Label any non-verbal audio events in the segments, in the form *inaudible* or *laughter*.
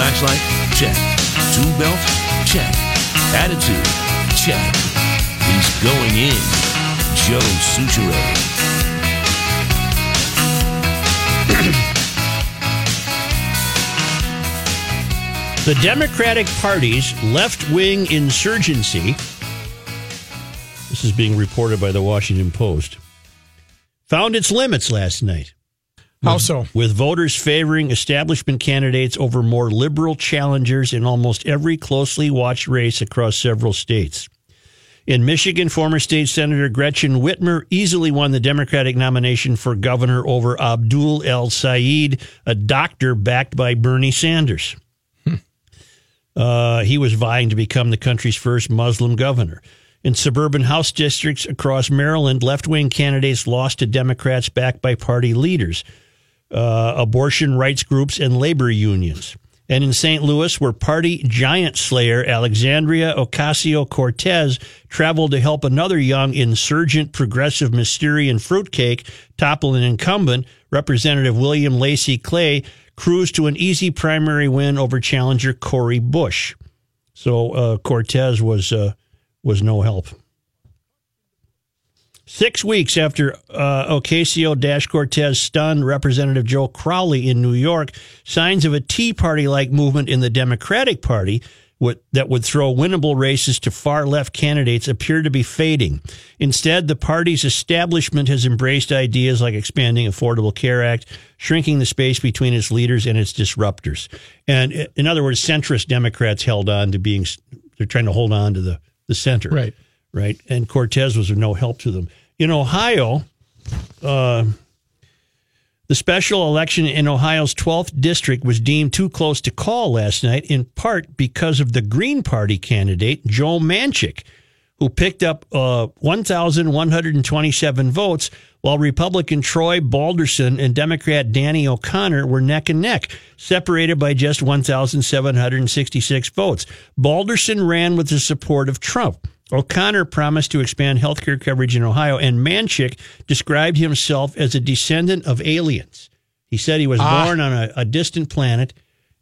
flashlight? Check. Tool belt? Check. Attitude? Check. He's going in. Joe Soucheray. *clears throat* The Democratic Party's left wing insurgency, this is being reported by the Washington Post, found its limits last night. How so? With voters favoring establishment candidates over more liberal challengers in almost every closely watched race across several states. In Michigan, former state senator Gretchen Whitmer easily won the Democratic nomination for governor over Abdul El Sayed, a doctor backed by Bernie Sanders. Uh, he was vying to become the country's first Muslim governor. In suburban House districts across Maryland, left wing candidates lost to Democrats backed by party leaders, uh, abortion rights groups, and labor unions. And in St. Louis, where party giant slayer Alexandria Ocasio Cortez traveled to help another young insurgent progressive Mysterian fruitcake topple an incumbent, Representative William Lacy Clay cruised to an easy primary win over challenger Cori Bush. So uh, Cortez was uh, was no help. Six weeks after uh, Ocasio Cortez stunned Representative Joe Crowley in New York, signs of a Tea Party like movement in the Democratic Party that would throw winnable races to far left candidates appear to be fading. Instead, the party's establishment has embraced ideas like expanding Affordable Care Act, shrinking the space between its leaders and its disruptors. And in other words, centrist Democrats held on to being, they're trying to hold on to the, the center. Right. Right. And Cortez was of no help to them. In Ohio, uh, the special election in Ohio's 12th district was deemed too close to call last night, in part because of the Green Party candidate, Joe Manchik, who picked up uh, 1,127 votes, while Republican Troy Balderson and Democrat Danny O'Connor were neck and neck, separated by just 1,766 votes. Balderson ran with the support of Trump. O'Connor promised to expand health care coverage in Ohio, and Manchik described himself as a descendant of aliens. He said he was ah. born on a, a, distant planet,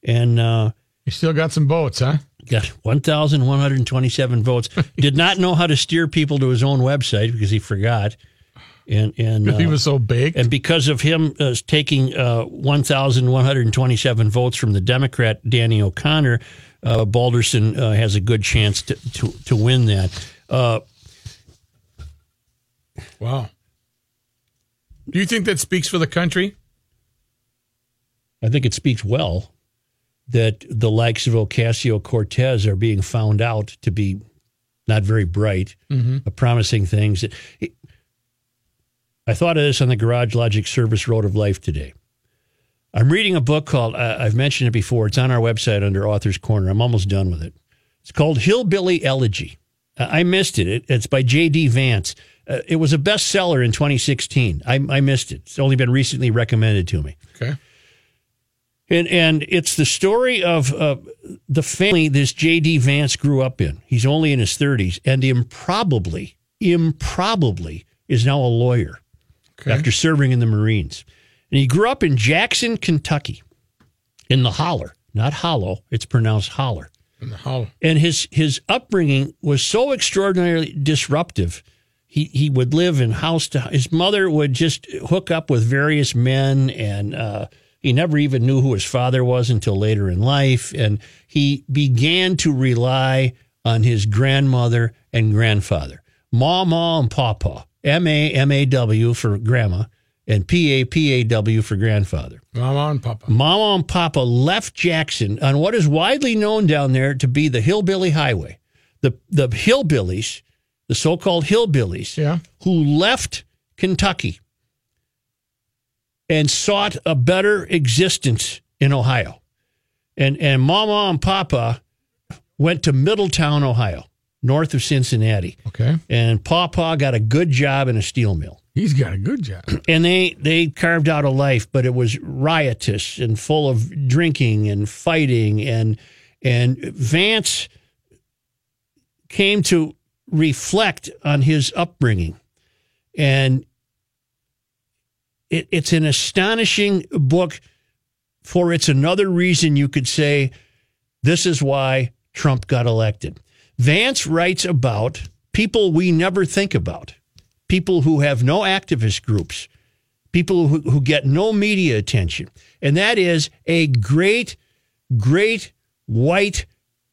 and uh, he still got some votes, huh? Got 1,127 votes. Did not know how to steer people to his own website because he forgot. And and uh, he was so big, and because of him uh, taking uh, 1,127 votes from the Democrat Danny O'Connor, uh, Balderson uh, has a good chance to, to, to win that. Uh, wow. Do you think that speaks for the country? I think it speaks well that the likes of Ocasio Cortez are being found out to be not very bright, mm-hmm. promising things. I thought of this on the Garage Logic Service Road of Life today. I'm reading a book called, uh, I've mentioned it before. It's on our website under Author's Corner. I'm almost done with it. It's called Hillbilly Elegy. Uh, I missed it. It's by J.D. Vance. Uh, it was a bestseller in 2016. I, I missed it. It's only been recently recommended to me. Okay. And and it's the story of uh, the family this J.D. Vance grew up in. He's only in his 30s and improbably, improbably is now a lawyer okay. after serving in the Marines. And he grew up in Jackson, Kentucky, in the holler, not hollow. It's pronounced holler. In the holler. And his his upbringing was so extraordinarily disruptive. He he would live in house to his mother would just hook up with various men, and uh, he never even knew who his father was until later in life. And he began to rely on his grandmother and grandfather, Mama and Papa, M A M A W for grandma and P A P A W for grandfather. Mama and Papa. Mama and Papa left Jackson on what is widely known down there to be the Hillbilly Highway. The the hillbillies, the so-called hillbillies, yeah. who left Kentucky and sought a better existence in Ohio. And and Mama and Papa went to Middletown, Ohio, north of Cincinnati. Okay. And Papa got a good job in a steel mill. He's got a good job. *clears throat* And they they carved out a life, but it was riotous and full of drinking and fighting and and Vance came to reflect on his upbringing. And it, it's an astonishing book for it's another reason you could say This is why Trump got elected. Vance writes about people we never think about, people who have no activist groups, people who, who get no media attention. And that is a great, great white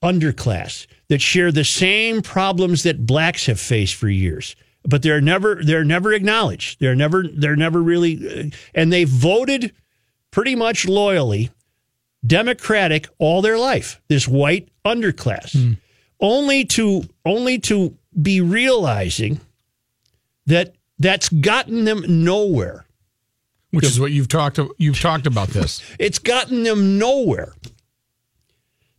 underclass that share the same problems that blacks have faced for years but they're never they're never acknowledged they're never they're never really uh, and they voted pretty much loyally democratic all their life this white underclass mm. only to only to be realizing that that's gotten them nowhere which is what you've talked you've talked about this *laughs* it's gotten them nowhere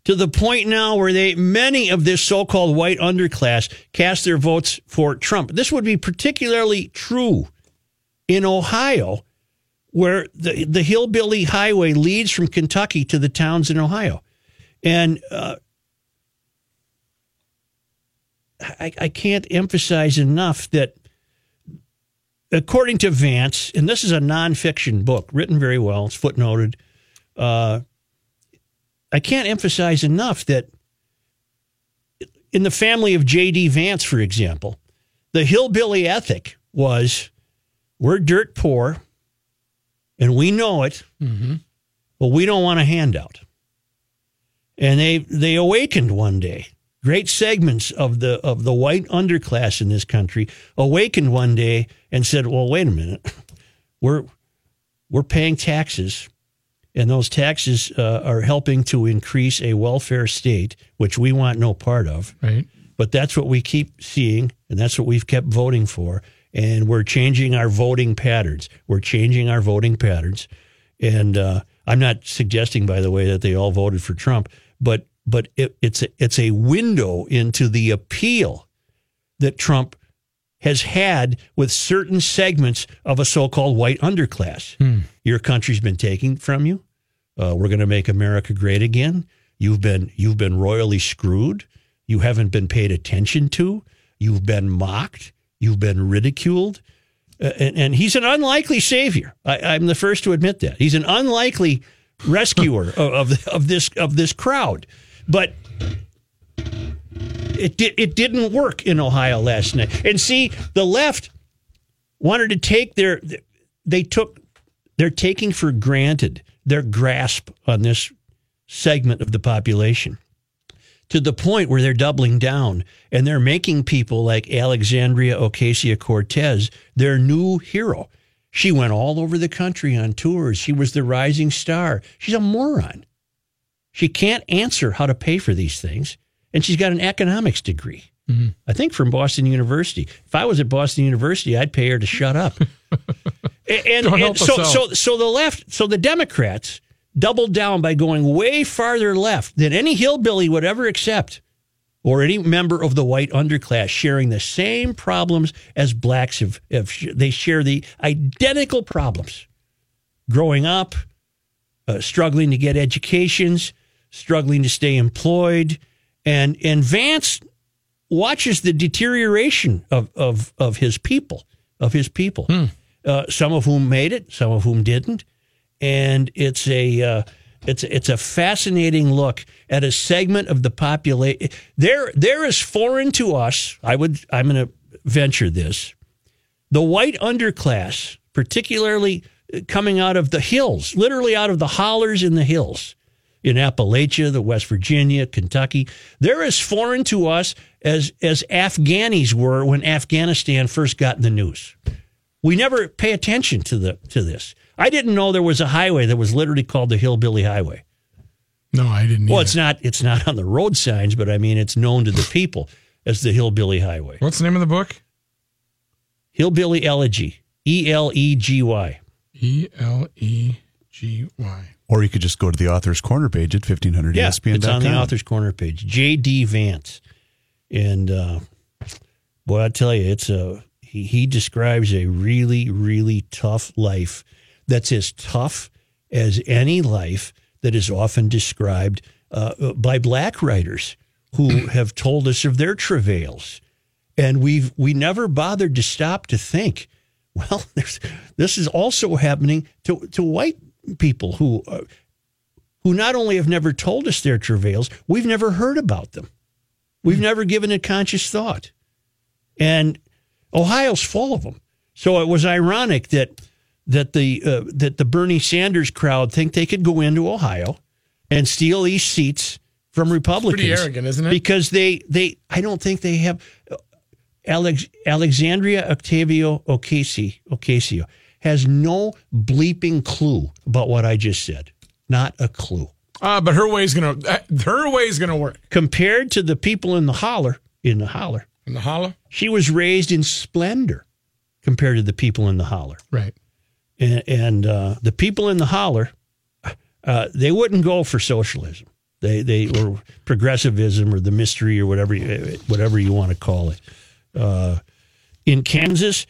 to the point now where they many of this so-called white underclass cast their votes for Trump. This would be particularly true in Ohio, where the the hillbilly highway leads from Kentucky to the towns in Ohio, and uh, I, I can't emphasize enough that. According to Vance, and this is a nonfiction book written very well, it's footnoted. Uh, I can't emphasize enough that in the family of J.D. Vance, for example, the hillbilly ethic was we're dirt poor and we know it, mm-hmm. but we don't want a handout. And they, they awakened one day. Great segments of the of the white underclass in this country awakened one day and said, "Well, wait a minute, we're we're paying taxes and those taxes uh, are helping to increase a welfare state, which we want no part of. Right. But that's what we keep seeing, and that's what we've kept voting for. And we're changing our voting patterns. We're changing our voting patterns. And uh, I'm not suggesting, by the way, that they all voted for Trump, but but it, it's a, it's a window into the appeal that Trump has had with certain segments of a so-called white underclass. Hmm. Your country's been taking from you. Uh, we're going to make America great again. You've been you've been royally screwed. You haven't been paid attention to. You've been mocked. You've been ridiculed. Uh, and, and, he's an unlikely savior. I, am the first to admit that he's an unlikely rescuer *laughs* of, of, of this of this crowd. But it did it didn't work in Ohio last night. And see, the left wanted to take their they took they're taking for granted their grasp on this segment of the population to the point where they're doubling down and they're making people like Alexandria Ocasio Cortez their new hero. She went all over the country on tours. She was the rising star. She's a moron. She can't answer how to pay for these things. And she's got an economics degree. Mm-hmm. I think from Boston University. If I was at Boston University, I'd pay her to shut up. *laughs* and, and so, so, so the left, so the Democrats doubled down by going way farther left than any hillbilly would ever accept, or any member of the white underclass, sharing the same problems as blacks have. have they share the identical problems: growing up, uh, struggling to get educations, struggling to stay employed, and and Vance watches the deterioration of, of, of his people, of his people, hmm. uh, some of whom made it, some of whom didn't. And it's a, uh, it's, it's a fascinating look at a segment of the population. There, there is foreign to us. I would, I'm going to venture this. The white underclass, particularly coming out of the hills, literally out of the hollers in the hills, in Appalachia, the West Virginia, Kentucky. They're as foreign to us as as Afghanis were when Afghanistan first got in the news. We never pay attention to the to this. I didn't know there was a highway that was literally called the Hillbilly Highway. No, I didn't. Well, it's not it's not on the road signs, but I mean it's known to the people as the Hillbilly Highway. What's the name of the book? Hillbilly Elegy. E L E G Y. E L E G Y. Or you could just go to the author's corner page at 1500 yeah, It's on the author's corner page. J.D. Vance. And uh, boy, I tell you, it's a he, he describes a really, really tough life that's as tough as any life that is often described uh, by black writers who *clears throat* have told us of their travails. And we've we never bothered to stop to think, well, *laughs* this is also happening to, to white people who uh, who not only have never told us their travails, we've never heard about them. We've never given it conscious thought. And Ohio's full of them. So it was ironic that that the uh, that the Bernie Sanders crowd think they could go into Ohio and steal these seats from Republicans. Pretty arrogant, isn't it? Because they they I don't think they have uh, Alex, Alexandria Octavio Ocasio Ocasio has no bleeping clue about what I just said. Not a clue. Uh, but her way's gonna uh, her way's gonna work. Compared to the people in the holler, in the holler, In the holler, she was raised in splendor compared to the people in the holler. right? and, and uh, the people in the holler, uh, they wouldn't go for socialism. They they or progressivism or the mystery or whatever you, whatever you want to call it. Uh, in Kansas,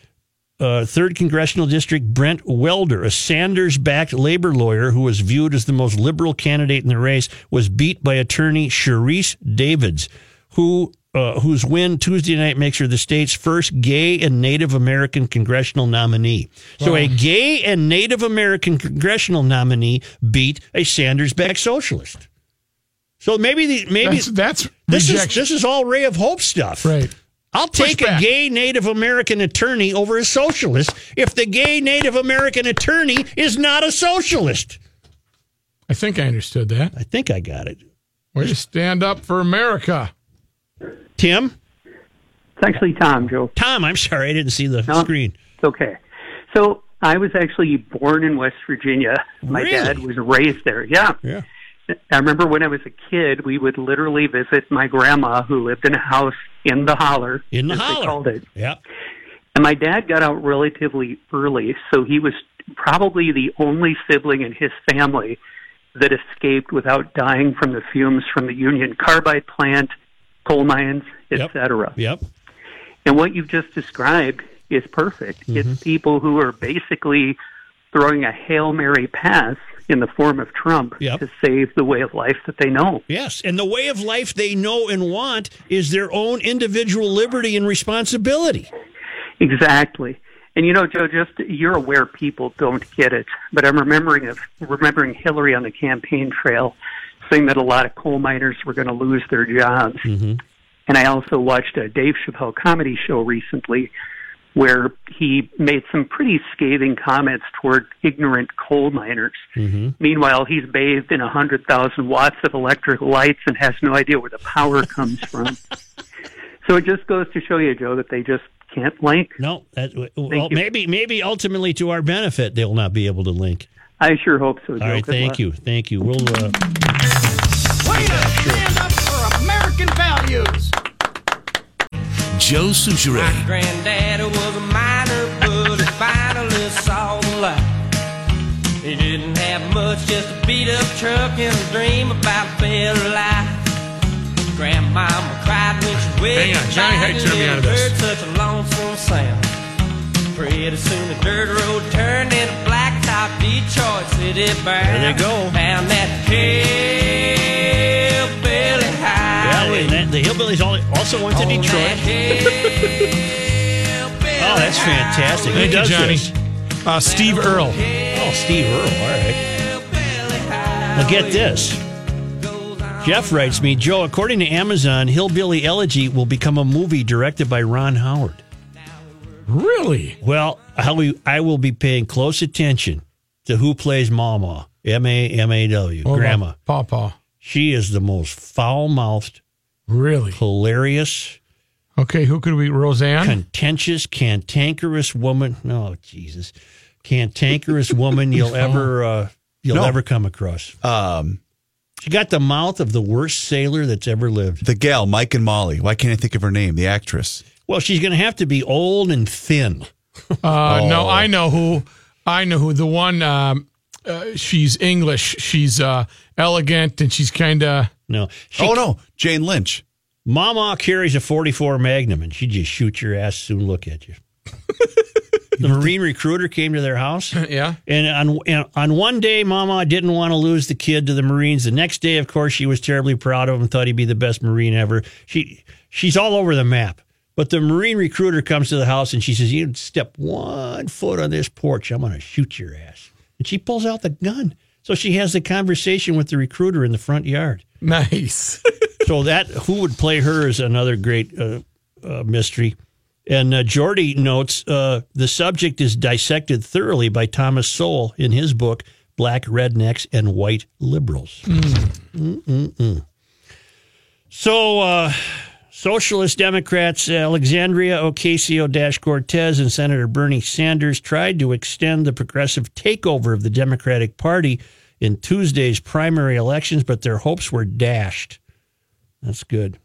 uh, third congressional district, Brent Welder, a Sanders-backed labor lawyer who was viewed as the most liberal candidate in the race, was beat by attorney Sharice Davids, who uh, whose win Tuesday night makes her the state's first gay and Native American congressional nominee. So a gay and Native American congressional nominee beat a Sanders-backed socialist. So maybe the maybe That's that's this is this is all ray of hope stuff. right. I'll take a gay Native American attorney over a socialist if the gay Native American attorney is not a socialist. I think I understood that. I think I got it. Way to stand up for America. Tim, It's actually Tom, Joe. Tom, I'm sorry I didn't see the No. screen. It's okay. So I was actually born in West Virginia. My Really? dad was raised there. Yeah. Yeah. I remember when I was a kid, we would literally visit my grandma who lived in a house in the holler. In the as they holler. called it. Yep. And my dad got out relatively early, so he was probably the only sibling in his family that escaped without dying from the fumes from the Union Carbide plant, coal mines, Yep. etc. Yep. And what you've just described is perfect. Mm-hmm. It's people who are basically throwing a Hail Mary pass in the form of Trump Yep. to save the way of life that they know. Yes. And the way of life they know and want is their own individual liberty and responsibility. Exactly. And you know, Joe, just you're aware people don't get it, but I'm remembering of remembering Hillary on the campaign trail saying that a lot of coal miners were going to lose their jobs. Mm-hmm. And I also watched a Dave Chappelle comedy show recently where he made some pretty scathing comments toward ignorant coal miners. Meanwhile, he's bathed in a 100,000 watts of electric lights and has no idea where the power comes from. *laughs* So it just goes to show you, Joe, that they just can't link. No, that, well, you. maybe maybe ultimately to our benefit they'll not be able to link. I sure hope so, Joe. All right, Good thank luck. you, thank you. We'll uh, Way to stand up for American values. Joe Soucheray. Granddaddy was a miner, but he finally saw the light. He didn't have much, just a beat up truck and a dream about a better life. Grandmama cried when she went Hang on, Johnny Haig turned me out of this. Heard such a lonesome sound. Pretty soon the dirt road turned into blacktop Detroit City bound. There they go. Found that hillbilly and hillbillies also went to On Detroit. Oh, that's fantastic. Thank you, Johnny. Uh, Steve Earle. Oh, Steve Earle. All right. Now get this. Jeff writes me, Joe, according to Amazon, Hillbilly Elegy will become a movie directed by Ron Howard. Really? Well, I will, I will be paying close attention to who plays Mama, M A M A W, What about Grandma. Papa. She is the most foul mouthed, Really? hilarious, Okay, who could we? Roseanne? contentious, cantankerous woman. No, Jesus, cantankerous woman you'll *laughs* ever uh, you'll No. ever come across. Um, She got the mouth of the worst sailor that's ever lived. the gal, Mike and Molly. Why can't I think of her name? The actress. Well, she's going to have to be old and thin. *laughs* Uh, Oh. No, I know who. I know who. The one. Um, uh, she's English. She's uh, elegant, and she's kind of. No, she, oh no, Jane Lynch. Mama carries a 44 Magnum, and she just shoot your ass. Soon look at you. *laughs* the Marine recruiter came to their house. *laughs* Yeah. And on and on one day, Mama didn't want to lose the kid to the Marines. The next day, of course, she was terribly proud of him, thought he'd be the best Marine ever. She she's all over the map. But the Marine recruiter comes to the house and she says, "You step one foot on this porch, I'm going to shoot your ass." And she pulls out the gun. So she has the conversation with the recruiter in the front yard. Nice. So that who would play her is another great uh, uh, mystery. And uh, Jordy notes uh, the subject is dissected thoroughly by Thomas Sowell in his book Black Rednecks and White Liberals. Mm-mm-mm. So, uh, Socialist Democrats Alexandria Ocasio Cortez and Senator Bernie Sanders tried to extend the progressive takeover of the Democratic Party in Tuesday's primary elections, but their hopes were dashed. That's good.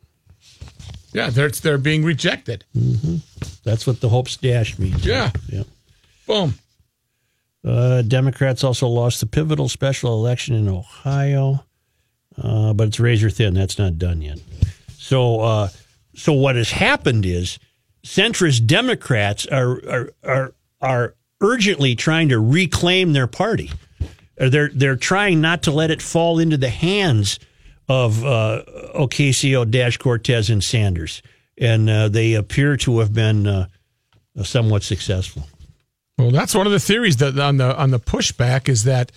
yeah, they're they're being rejected. That's what the hopes dashed means. Yeah. Yeah. Boom. Uh, Democrats also lost the pivotal special election in Ohio, uh, but it's razor thin. That's not done yet. So, uh, so what has happened is centrist Democrats are are are, are urgently trying to reclaim their party. Uh, They're they're trying not to let it fall into the hands of uh, Ocasio Dash Cortez and Sanders, and uh, they appear to have been uh, somewhat successful. Well, that's one of the theories that on the on the pushback is that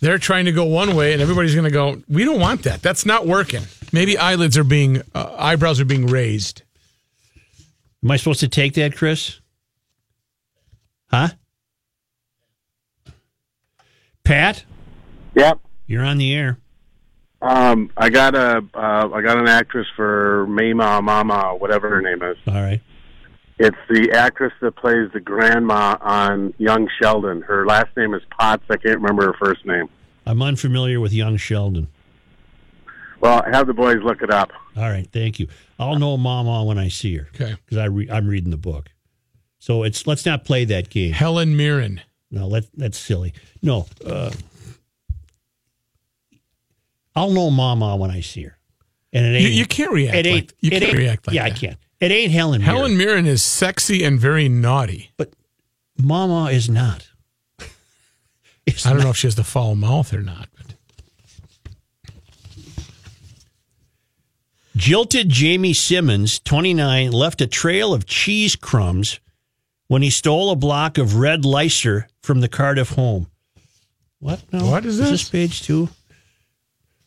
they're trying to go one way, and everybody's going to go. We don't want that. That's not working. Maybe eyelids are being uh, eyebrows are being raised. Am I supposed to take that, Chris? Huh? Pat, Yep. you're on the air. Um, I got a uh, I got an actress for Mama Mama, whatever her name is. All right. It's the actress that plays the grandma on Young Sheldon. Her last name is Potts. I can't remember her first name. I'm unfamiliar with young Sheldon. Well, have the boys look it up. All right, thank you. I'll know Mama when I see her Okay. because I re- I'm reading the book. So it's let's not play that game. Helen Mirren. No, let that's silly. No, uh, I'll know Mama when I see her, and it You, ain't. you can't react. it ain't. like, you it can't ain't- react like yeah, that. I can't. It ain't Helen. Mirren. Helen Mirren is sexy and very naughty. But Mama is not. *laughs* It's I don't not. know if she has the foul mouth or not. But Jilted Jamie Simmons, 29, left a trail of cheese crumbs when he stole a block of red Leicester from the Cardiff home. What? No. What is this this? page two?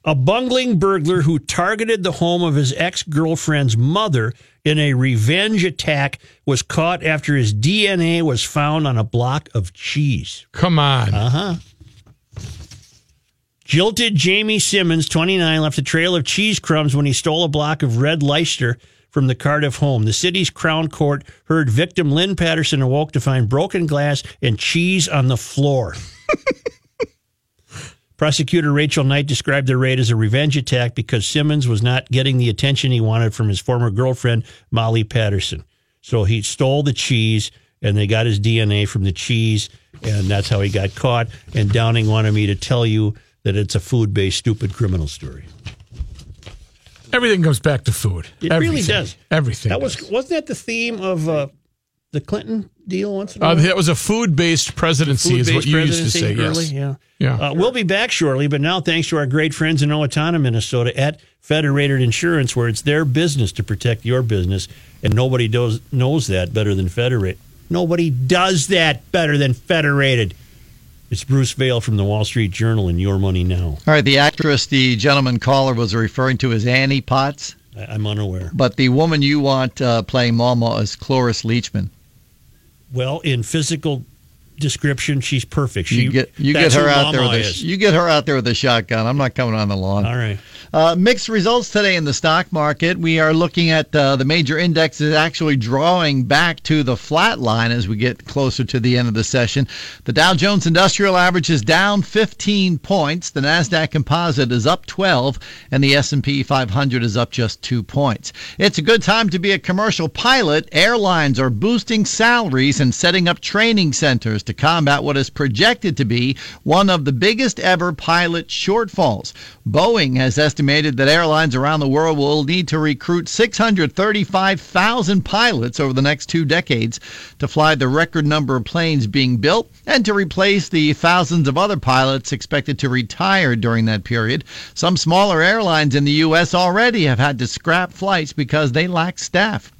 A bungling burglar who targeted the home of his ex girlfriend's mother in a revenge attack was caught after his DNA was found on a block of cheese. come on. Uh huh. Jilted Jamie Simmons, 29, left a trail of cheese crumbs when he stole a block of red Leicester from the Cardiff home. The city's Crown Court heard victim Lynn Patterson awoke to find broken glass and cheese on the floor. *laughs* Prosecutor Rachel Knight described the raid as a revenge attack because Simmons was not getting the attention he wanted from his former girlfriend, Molly Patterson. So he stole the cheese and they got his DNA from the cheese, and that's how he got caught. And Downing wanted me to tell you that it's a food based stupid criminal story. Everything comes back to food. It really does. Everything. That was wasn't that the theme of uh, the Clinton deal once in a Uh, that was a food-based presidency, is what Food-based you used to say. presidency Yes. early, yeah. Yeah. Uh, we'll be back shortly, but now thanks to our great friends in Owatonna, Minnesota at Federated Insurance, where it's their business to protect your business, and nobody does, knows that better than Federated. Nobody does that better than Federated. It's Bruce Vail from the Wall Street Journal and Your Money Now. All right, the actress the gentleman caller was referring to as Annie Potts, I, I'm unaware. but the woman you want uh, playing Mama is Cloris Leachman. Well, in physical description, she's perfect. She You get you get her out there with a, is. you get her out there with a shotgun. I'm not coming on the lawn. All right. Uh, mixed results today in the stock market. We are looking at uh, the major indexes actually drawing back to the flat line as we get closer to the end of the session. The Dow Jones Industrial Average is down 15 points. The Nasdaq Composite is up 12, and the S&P 500 is up just two points. It's a good time to be a commercial pilot. Airlines are boosting salaries and setting up training centers to combat what is projected to be one of the biggest ever pilot shortfalls. Boeing has estimated that airlines around the world will need to recruit 635,000 pilots over the next two decades to fly the record number of planes being built and to replace the thousands of other pilots expected to retire during that period. Some smaller airlines in the U.S. already have had to scrap flights because they lack staff.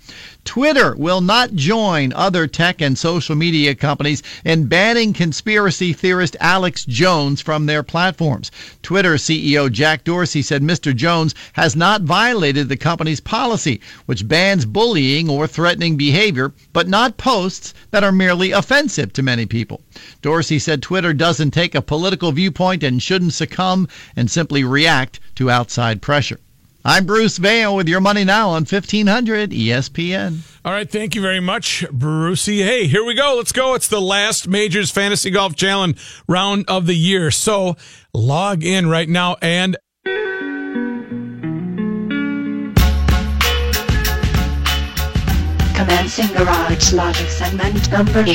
Twitter will not join other tech and social media companies in banning conspiracy theorist Alex Jones from their platforms. Twitter CEO Jack Dorsey said Mr. Jones has not violated the company's policy, which bans bullying or threatening behavior, but not posts that are merely offensive to many people. Dorsey said Twitter doesn't take a political viewpoint and shouldn't succumb and simply react to outside pressure. I'm Bruce Vail with your money now on E 1500 ESPN. All right, thank you very much, Brucey. Hey, here we go. Let's go. It's the last Majors Fantasy Golf Challenge round of the year. So log in right now and Commencing Garage Logic segment number 8.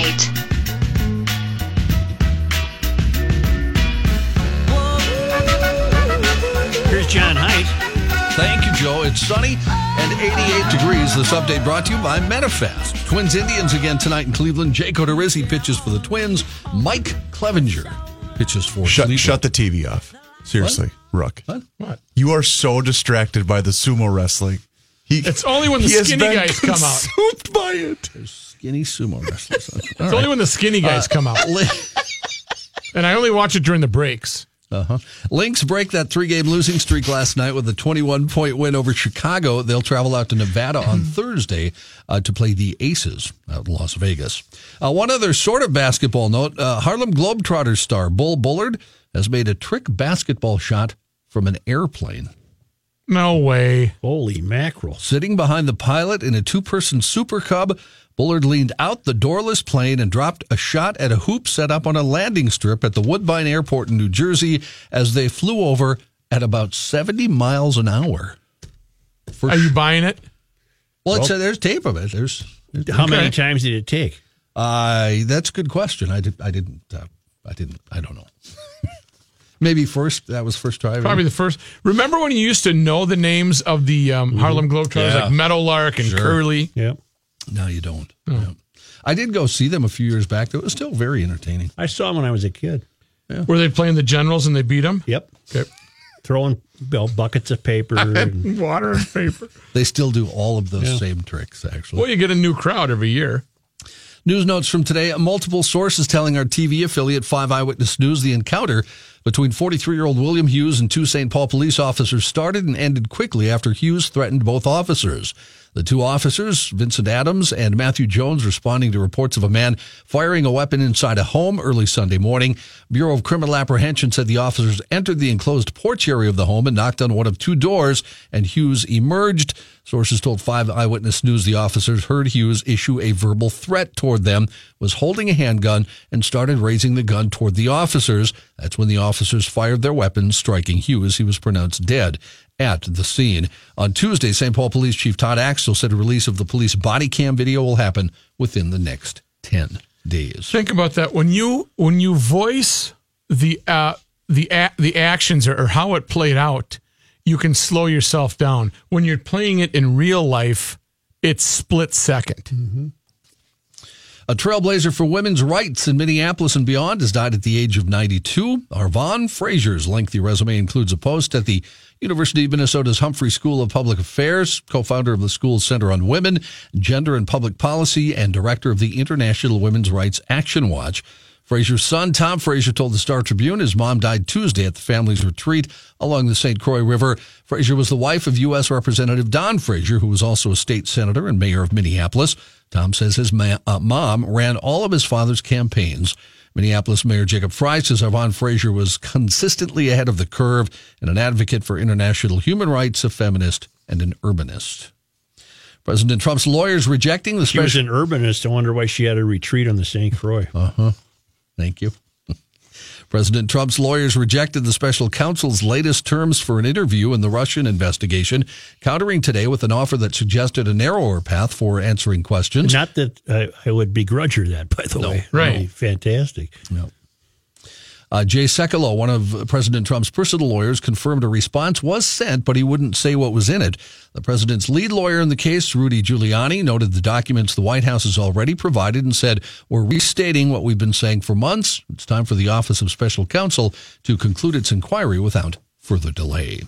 Here's John Heidt. Thank you, Joe. It's sunny and 88 degrees. This update brought to you by Metafast. Twins Indians again tonight in Cleveland. Jake Odorizzi pitches for the Twins. Mike Clevinger pitches for Shut, Cleveland. shut the TV off. Seriously, Rook. What? What? You are so distracted by the sumo wrestling. He, It's only when the skinny been guys come out. consumed by it. Skinny sumo wrestlers. It's right. only when the skinny guys come out. Uh, and I only watch it during the breaks. Uh-huh. Lynx break that three-game losing streak last night with a 21-point win over Chicago. They'll travel out to Nevada on *clears throat* Thursday uh, to play the Aces out in Las Vegas. Uh, one other sort of basketball note: uh, Harlem Globetrotters star Bull Bullard has made a trick basketball shot from an airplane. No way. Holy mackerel. Sitting behind the pilot in a two-person Super Cub, Bullard leaned out the doorless plane and dropped a shot at a hoop set up on a landing strip at the Woodbine Airport in New Jersey as they flew over at about 70 miles an hour. For Are you buying it? well, it's, uh, there's tape of it. There's How many times did it take? uh, that's a good question. I did. I didn't. Uh, I didn't. I don't know. *laughs* Maybe first. That was first try. Probably the first. Remember when you used to know the names of the um, Harlem Globetrotters, Yeah. like Meadowlark and Sure. Curly? Yep. No, you don't. Hmm. Yeah. I did go see them a few years back. It was still very entertaining. I saw them when I was a kid. Were they playing the Generals and they beat them? Yep. Okay. Throwing well, buckets of paper. *laughs* and- Water and paper. *laughs* They still do all of those Yeah. same tricks. Actually. Well, you get a new crowd every year. News notes from today. Multiple sources telling our TV affiliate 5 Eyewitness News the encounter between 43 year old William Hughes and two St. Paul police officers started and ended quickly after Hughes threatened both officers. The two officers, Vincent Adams and Matthew Jones, responding to reports of a man firing a weapon inside a home early Sunday morning. Bureau of Criminal Apprehension said the officers entered the enclosed porch area of the home and knocked on one of two doors, and Hughes emerged. Sources told 5 Eyewitness News the officers heard Hughes issue a verbal threat toward them, was holding a handgun, and started raising the gun toward the officers. That's when the officers fired their weapons, striking Hughes. He was pronounced dead at the scene. On Tuesday, St. Paul Police Chief Todd Axtell said a release of the police body cam video will happen within the next 10 days. Think about that when you when you voice the uh, the a- the actions or, or how it played out, you can slow yourself down. When you're playing it in real life, it's split 2nd mm-hmm. A trailblazer for women's rights in Minneapolis and beyond has died at the age of 92. Arvonne Fraser's lengthy resume includes a post at the University of Minnesota's Humphrey School of Public Affairs, co-founder of the school's Center on Women, Gender and Public Policy, and director of the International Women's Rights Action Watch. Fraser's son, Tom Fraser, told the Star Tribune his mom died Tuesday at the family's retreat along the St. Croix River. Fraser was the wife of U.S. Representative Don Fraser, who was also a state senator and mayor of Minneapolis. Tom says his ma- uh, mom ran all of his father's campaigns. Minneapolis Mayor Jacob Fry says Arvonne Fraser was consistently ahead of the curve and an advocate for international human rights, a feminist, and an urbanist. President Trump's lawyers rejecting the She was an urbanist. I wonder why she had a retreat on the St. Croix. Uh huh. Thank you. *laughs* President Trump's lawyers rejected the special counsel's latest terms for an interview in the Russian investigation, countering today with an offer that suggested a narrower path for answering questions. Not that I, I would begrudge her that, by the way. right. It'd be fantastic. No. Uh, Jay Sekulow, one of President Trump's personal lawyers, confirmed a response was sent, but he wouldn't say what was in it. The president's lead lawyer in the case, Rudy Giuliani, noted the documents the White House has already provided and said, We're restating what we've been saying for months. It's time for the Office of Special Counsel to conclude its inquiry without further delay.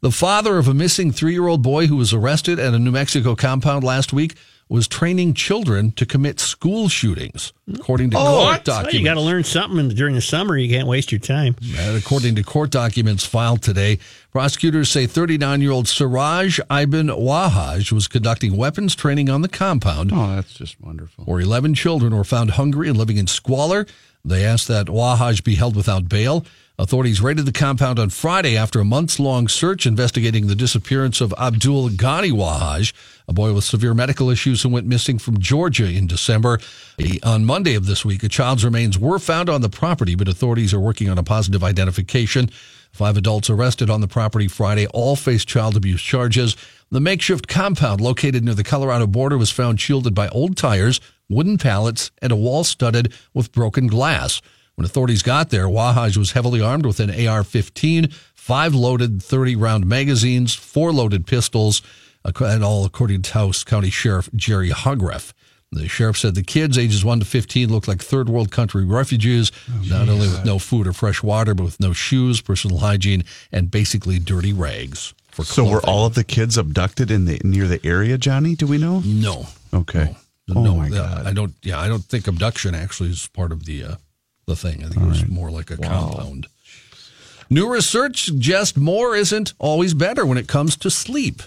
The father of a missing three year old boy who was arrested at a New Mexico compound last week was training children to commit school shootings, according to Oh, court well, documents. you got to learn something during the summer. You can't waste your time. And according to court documents filed today, prosecutors say 39 year old Siraj Ibn Wahhaj was conducting weapons training on the compound. Oh, that's just wonderful. Where 11 children were found hungry and living in squalor. They asked that Wahhaj be held without bail. Authorities raided the compound on Friday after a months long search investigating the disappearance of Abdul Ghani Wahhaj, a boy with severe medical issues who went missing from Georgia in December. On Monday of this week, a child's remains were found on the property, but authorities are working on a positive identification. Five adults arrested on the property Friday all face child abuse charges. The makeshift compound located near the Colorado border was found shielded by old tires, wooden pallets, and a wall studded with broken glass. When authorities got there, Wahhaj was heavily armed with an AR 15, five loaded 30 round magazines, four loaded pistols, and all according to Taos County Sheriff Jerry Hogrefe. The sheriff said the kids ages 1 to 15 looked like third world country refugees, not only with no food or fresh water, but with no shoes, personal hygiene, and basically dirty rags. For So were all of the kids abducted in the near the area, Johnny? Do we know? No. Okay. Oh no, my the- God. I don't. Yeah, I don't think abduction actually is part of the uh, the thing. I think it was more like a compound. New research suggests more isn't always better when it comes to sleep.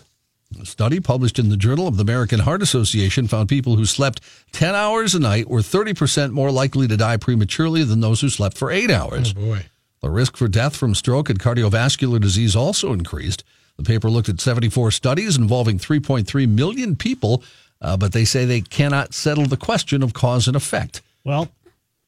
A study published in the Journal of the American Heart Association found people who slept 10 hours a night were 30% more likely to die prematurely than those who slept for eight hours. Oh, boy. The risk for death from stroke and cardiovascular disease also increased. The paper looked at 74 studies involving 3.3 million people, uh, but they say they cannot settle the question of cause and effect. Well,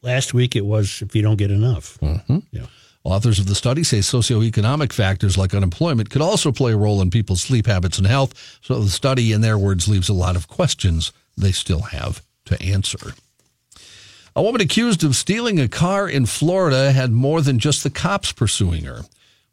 last week it was if you don't get enough. Mm-hmm. Yeah. Authors of the study say socioeconomic factors like unemployment could also play a role in people's sleep habits and health. So the study, in their words, leaves a lot of questions they still have to answer. A woman accused of stealing a car in Florida had more than just the cops pursuing her.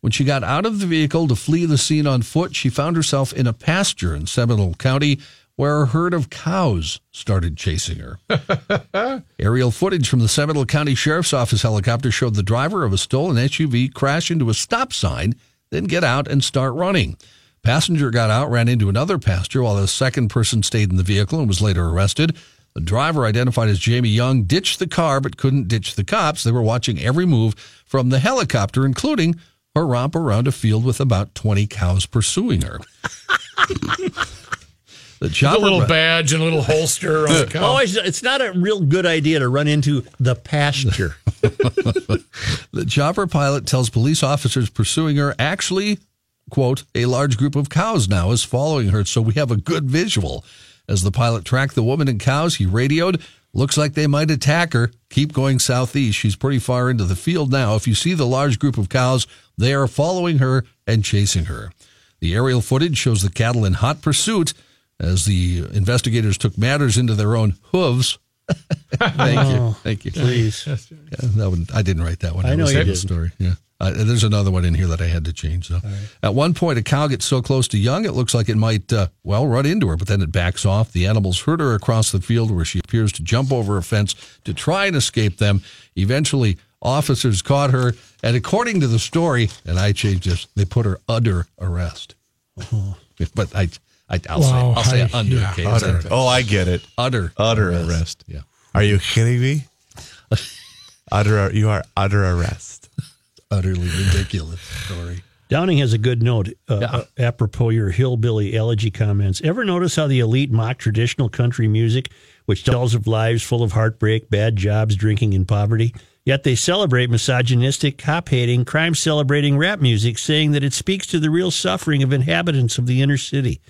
When she got out of the vehicle to flee the scene on foot, she found herself in a pasture in Seminole County where a herd of cows started chasing her. *laughs* Aerial footage from the Seminole County Sheriff's Office helicopter showed the driver of a stolen SUV crash into a stop sign, then get out and start running. Passenger got out, ran into another pasture, while the second person stayed in the vehicle and was later arrested. The driver, identified as Jamie Young, ditched the car but couldn't ditch the cops. They were watching every move from the helicopter, including her romp around a field with about 20 cows pursuing her. *laughs* the A little badge and a little holster on the *laughs* cow. Always, oh, it's not a real good idea to run into the pasture. *laughs* The chopper pilot tells police officers pursuing her actually, quote, a large group of cows now is following her, so we have a good visual. As the pilot tracked the woman and cows, he radioed, looks like they might attack her. Keep going southeast. She's pretty far into the field now. If you see the large group of cows, they are following her and chasing her. The aerial footage shows the cattle in hot pursuit as the investigators took matters into their own hooves. *laughs* Thank you. Oh, Thank you. Please. Yeah, that one I didn't write that one. I That know was you the didn't. Story. Yeah. Uh, there's another one in here that I had to change though. At one point, a cow gets so close to Young, it looks like it might uh, well run into her, but then it backs off. The animals herd her across the field, where she appears to jump over a fence to try and escape them. Eventually, officers caught her, and according to the story, and I changed this, they put her under arrest. But I, I I'll Wow, say I'll say I- under. yeah, okay, utter. Is Oh, I get it. Utter Utter arrest. arrest. Yeah. Are you kidding me? *laughs* utter. You are utter arrest. Utterly ridiculous story. Downing has a good note uh, apropos your hillbilly elegy comments. Ever notice how the elite mock traditional country music, which tells of lives full of heartbreak, bad jobs, drinking, and poverty? Yet they celebrate misogynistic, cop hating, crime celebrating rap music, saying that it speaks to the real suffering of inhabitants of the inner city.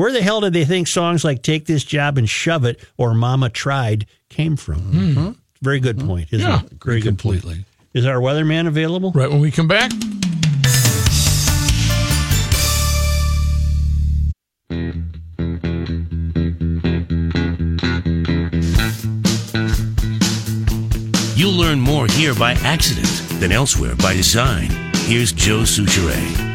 Where the hell did they think songs like Take This Job and Shove It or Mama Tried came from? Mhm. Very good point, isn't Yeah. it? Very good point. Completely. Is our weatherman available? Right when we come back. You'll learn more here by accident than elsewhere by design. Here's Joe Soucheray.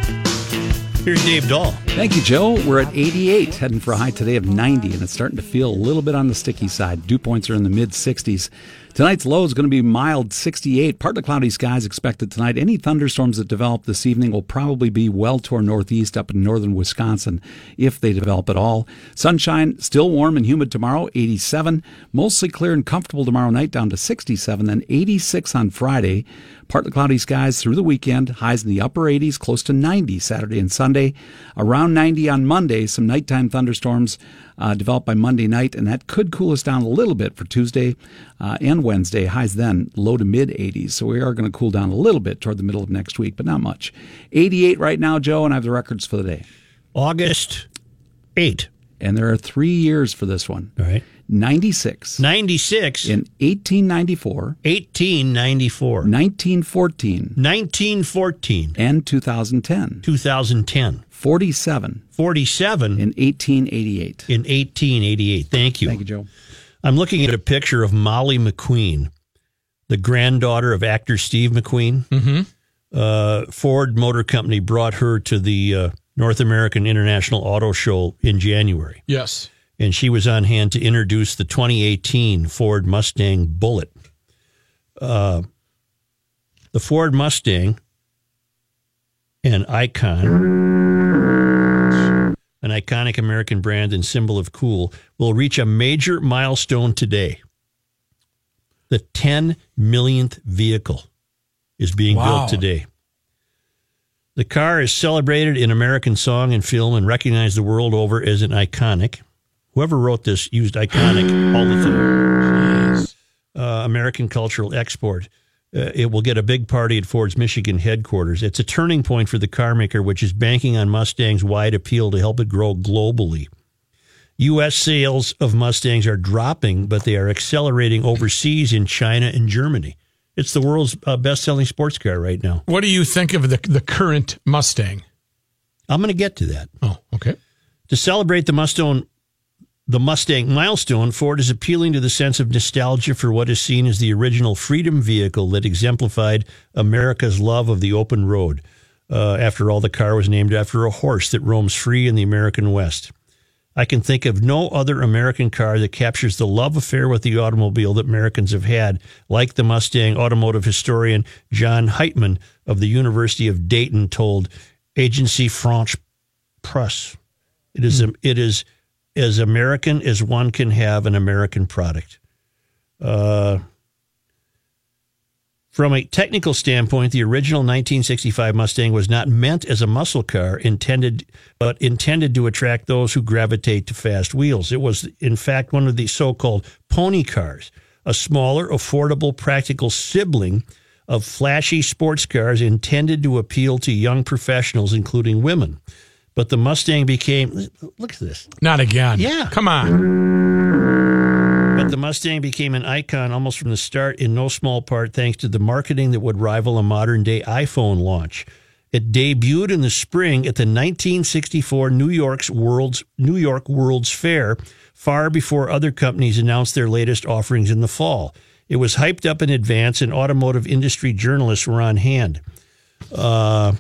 Here's Dave Dahl. Thank you, Joe. We're at 88, heading for a high today of 90, and it's starting to feel a little bit on the sticky side. Dew points are in the mid 60s. Tonight's low is going to be mild 68. Partly cloudy skies expected tonight. Any thunderstorms that develop this evening will probably be well to our northeast up in northern Wisconsin if they develop at all. Sunshine, still warm and humid tomorrow, 87. Mostly clear and comfortable tomorrow night, down to 67. Then 86 on Friday. Partly cloudy skies through the weekend. Highs in the upper 80s, close to 90 Saturday and Sunday. Around 90 on Monday. Some nighttime thunderstorms uh, developed by Monday night, and that could cool us down a little bit for Tuesday uh, and Wednesday. Highs then low to mid 80s. So we are going to cool down a little bit toward the middle of next week, but not much. 88 right now, Joe, and I have the records for the day. August 8. And there are three years for this one. All right. 96. 96. In 1894. 1894. 1914. 1914. And 2010. 2010. 47. 47. In 1888. In 1888. Thank you. Thank you, Joe. I'm looking at a picture of Molly McQueen, the granddaughter of actor Steve McQueen. Mm-hmm. Uh, Ford Motor Company brought her to the uh, North American International Auto Show in January. Yes. And she was on hand to introduce the 2018 Ford Mustang Bullitt. Uh, the Ford Mustang, an icon, an iconic American brand and symbol of cool, will reach a major milestone today. The 10 millionth vehicle is being Wow. built today. The car is celebrated in American song and film and recognized the world over as an iconic. Whoever wrote this used iconic all the time. Uh, American cultural export. Uh, it will get a big party at Ford's Michigan headquarters. It's a turning point for the carmaker, which is banking on Mustang's wide appeal to help it grow globally. U.S. sales of Mustangs are dropping, but they are accelerating overseas in China and Germany. It's the world's uh, best-selling sports car right now. What do you think of the the current Mustang? I'm going to get to that. Oh, okay. To celebrate the Mustang, the Mustang milestone, Ford is appealing to the sense of nostalgia for what is seen as the original freedom vehicle that exemplified America's love of the open road. Uh, after all, the car was named after a horse that roams free in the American West. I can think of no other American car that captures the love affair with the automobile that Americans have had, like the Mustang. Automotive historian John Heitmann of the University of Dayton told Agency France Press, "It is it is as American as one can have an American product." Uh, from a technical standpoint, the original 1965 Mustang was not meant as a muscle car, intended but intended to attract those who gravitate to fast wheels. It was, in fact, one of the so-called pony cars, a smaller, affordable, practical sibling of flashy sports cars intended to appeal to young professionals, including women. But the Mustang became look at this. Not again. Yeah. Come on. But the Mustang became an icon almost from the start, in no small part thanks to the marketing that would rival a modern day iPhone launch. It debuted in the spring at the 1964 New York's World's New York World's Fair, far before other companies announced their latest offerings in the fall. It was hyped up in advance, and automotive industry journalists were on hand. Uh,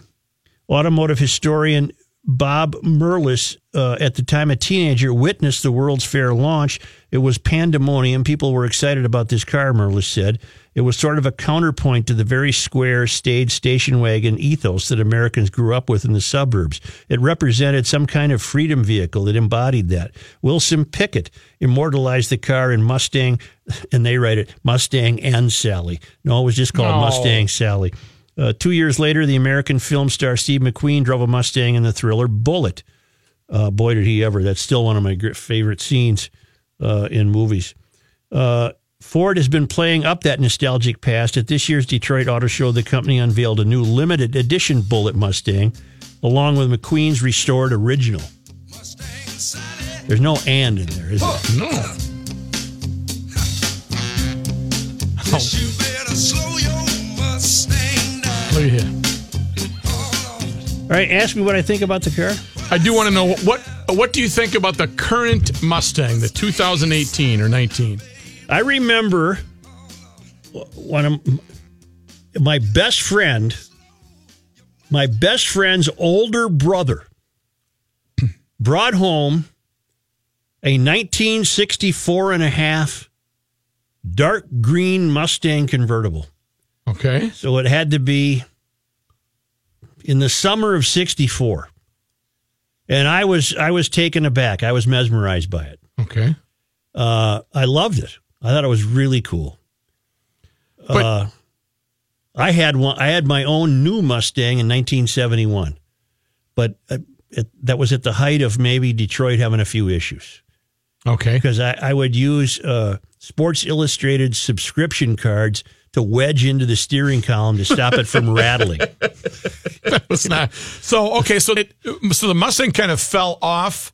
automotive historian Bob Merlis, uh, at the time a teenager, witnessed the World's Fair launch. It was pandemonium. People were excited about this car, Merlis said. It was sort of a counterpoint to the very square, staid station wagon ethos that Americans grew up with in the suburbs. It represented some kind of freedom vehicle. It embodied that. Wilson Pickett immortalized the car in Mustang, and they write it Mustang and Sally. No, it was just called No. Mustang Sally. Uh, two years later, the American film star Steve McQueen drove a Mustang in the thriller Bullitt. Uh, boy, did he ever! That's still one of my favorite scenes uh, in movies. Uh, Ford has been playing up that nostalgic past. At this year's Detroit Auto Show, the company unveiled a new limited edition Bullitt Mustang, along with McQueen's restored original. There's no "and" in there, is there? No. *laughs* Look at here. All right, ask me what I think about the car. I do want to know what what do you think about the current Mustang, the 2018 or 19? I remember one of my best friend, my best friend's older brother, brought home a 1964 and a half dark green Mustang convertible. Okay. So it had to be in the summer of 64. And I was I was taken aback. I was mesmerized by it. Okay. Uh, I loved it. I thought it was really cool. uh, I had one. I had my own new Mustang in 1971, but uh, it, that was at the height of maybe Detroit having a few issues. Okay. Because I, I would use uh, Sports Illustrated subscription cards to wedge into the steering column to stop it from rattling. *laughs* It's not. So okay. So it, so the Mustang kind of fell off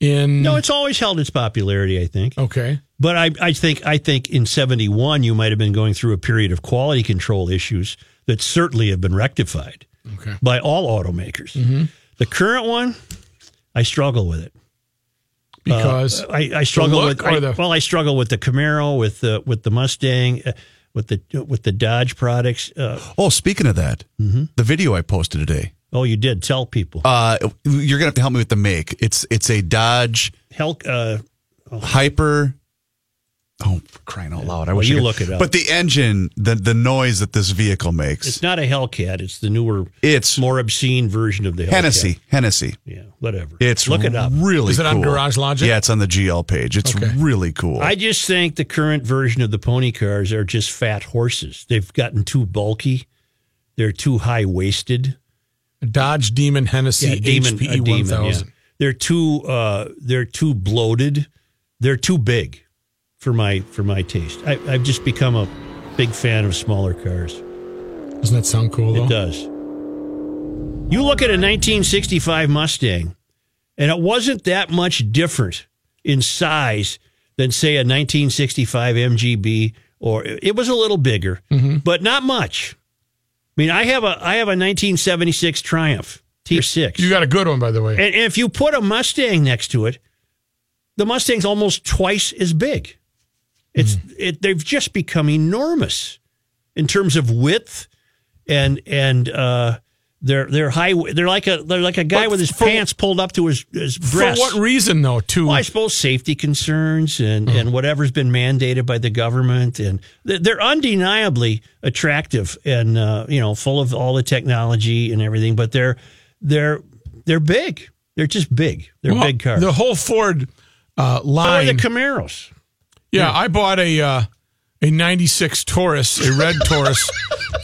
in. No, it's always held its popularity. I think. Okay. But I, I think I think in '71 you might have been going through a period of quality control issues that certainly have been rectified Okay. by all automakers. Mhm. The current one, I struggle with it Because Uh, I, I struggle with I- the- well, I struggle with the Camaro, with the with the Mustang, uh, with the with the Dodge products. Uh, Oh, speaking of that, the video I posted today. oh, you did tell people. Uh, you're gonna have to help me with the make. It's it's a Dodge Hell, uh, Hyper. Oh, for crying out loud! I Well, wish you could- look it up. But the engine, the the noise that this vehicle makes, it's not a Hellcat. It's the newer, it's more obscene version of the Hellcat. Hennessey. Hennessey. Yeah, whatever. It's Look it up. Really, Is it on. Garage Logic? Yeah, it's on the GL page. It's Okay. really cool. I just think the current version of the pony cars are just fat horses. They've gotten too bulky. They're too high waisted. Dodge Demon Hennessey Yeah, Demon- HPE a Demon, 1000. yeah. They're too uh, they're too bloated. They're too big for my for my taste. I, I've just become a big fan of smaller cars. Doesn't that sound cool though? It does. You look at a 1965 Mustang, and it wasn't that much different in size than say a 1965 MGB, or it was a little bigger, mm-hmm. but not much. I mean, I have a I have a 1976 Triumph TR6. You got a good one, by the way. And, and if you put a Mustang next to it, the Mustang's almost twice as big. It's it, they've just become enormous in terms of width and and uh, they're they're high. They're like a they're like a guy But with his for- pants pulled up to his his For what reason, though? To Well, I suppose safety concerns and, and whatever's been mandated by the government, and they're undeniably attractive and uh, you know full of all the technology and everything. But they're they're they're big. They're just big. They're Well, big cars. The whole Ford uh, or line. the Camaros. Yeah, I bought a uh, a '96 Taurus, a red *laughs* Taurus,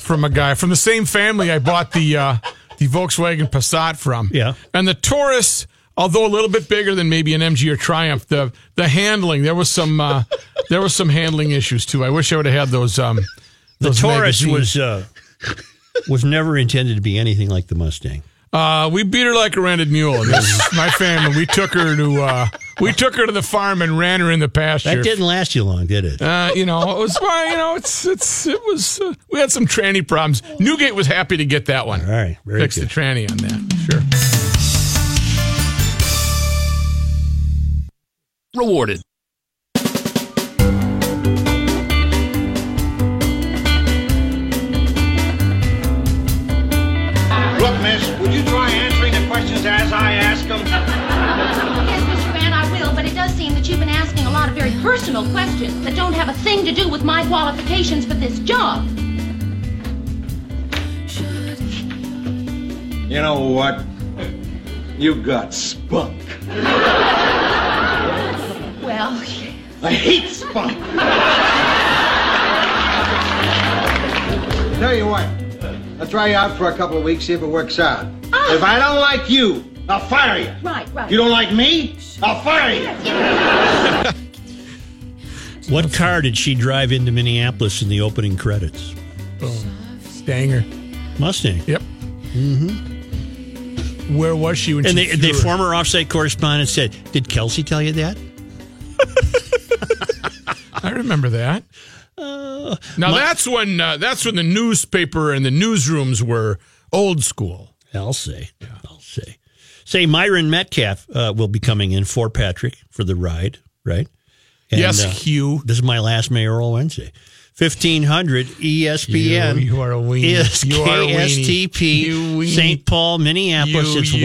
from a guy from the same family. I bought the uh, the Volkswagen Passat from. Yeah. and the Taurus. Although a little bit bigger than maybe an MG or Triumph, the the handling there was some uh, there was some handling issues too. I wish I would have had those. Um, The those Taurus magazines. was uh, was never intended to be anything like the Mustang. Uh, we beat her like a rented mule. This is *laughs* my family. We took her to uh, we took her to the farm and ran her in the pasture. That didn't last you long, did it? Uh, you know, it was fine. You know, it's it's it was. Uh, we had some tranny problems. Newgate was happy to get that one. All right, very Fix good. the tranny on that. Sure. Rewarded. Personal questions that don't have a thing to do with my qualifications for this job. You know what? You got spunk. Well, I hate spunk. Tell you what, I'll try you out for a couple of weeks, see if it works out. Ah. If I don't like you, I'll fire you. right, right. You don't like me? I'll fire you. What car did she drive into Minneapolis in the opening credits? Stanger. Mustang. Yep. Mm-hmm. Where was she when And she the, the former offsite correspondent said, "Did Kelsey tell you that?" *laughs* I remember that. Uh, now that's when uh, that's when the newspaper and the newsrooms were old school. I'll say. I'll say. Say Myron Medcalf uh, will be coming in for Patrick for the ride, right? Yes, uh, Hugh. This is my last mayoral Wednesday. Fifteen hundred E ESPN You- you are a weenie. is You are a weenie. KSTP. St. Paul, Minneapolis. You- it's warm.